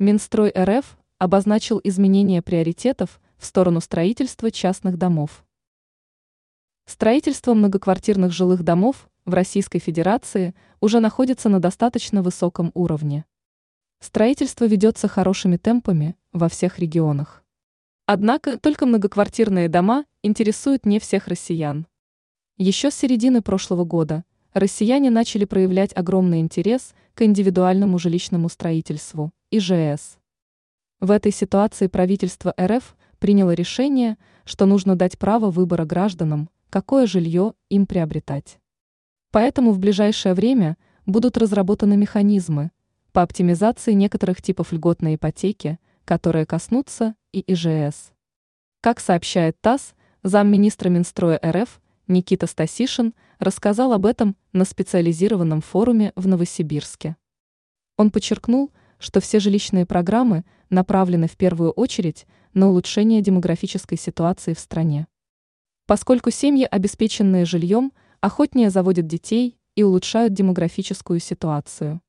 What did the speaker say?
Минстрой РФ обозначил изменение приоритетов в сторону строительства частных домов. Строительство многоквартирных жилых домов в Российской Федерации уже находится на достаточно высоком уровне. Строительство ведется хорошими темпами во всех регионах. Однако только многоквартирные дома интересуют не всех россиян. Еще с середины прошлого года россияне начали проявлять огромный интерес к индивидуальному жилищному строительству, ИЖС. В этой ситуации правительство РФ приняло решение, что нужно дать право выбора гражданам, какое жилье им приобретать. Поэтому в ближайшее время будут разработаны механизмы по оптимизации некоторых типов льготной ипотеки, которые коснутся и ИЖС. Как сообщает ТАСС, замминистра Минстроя РФ Никита Стасишин рассказал об этом на специализированном форуме в Новосибирске. Он подчеркнул, что все жилищные программы направлены в первую очередь на улучшение демографической ситуации в стране. Поскольку семьи, обеспеченные жильем, охотнее заводят детей и улучшают демографическую ситуацию.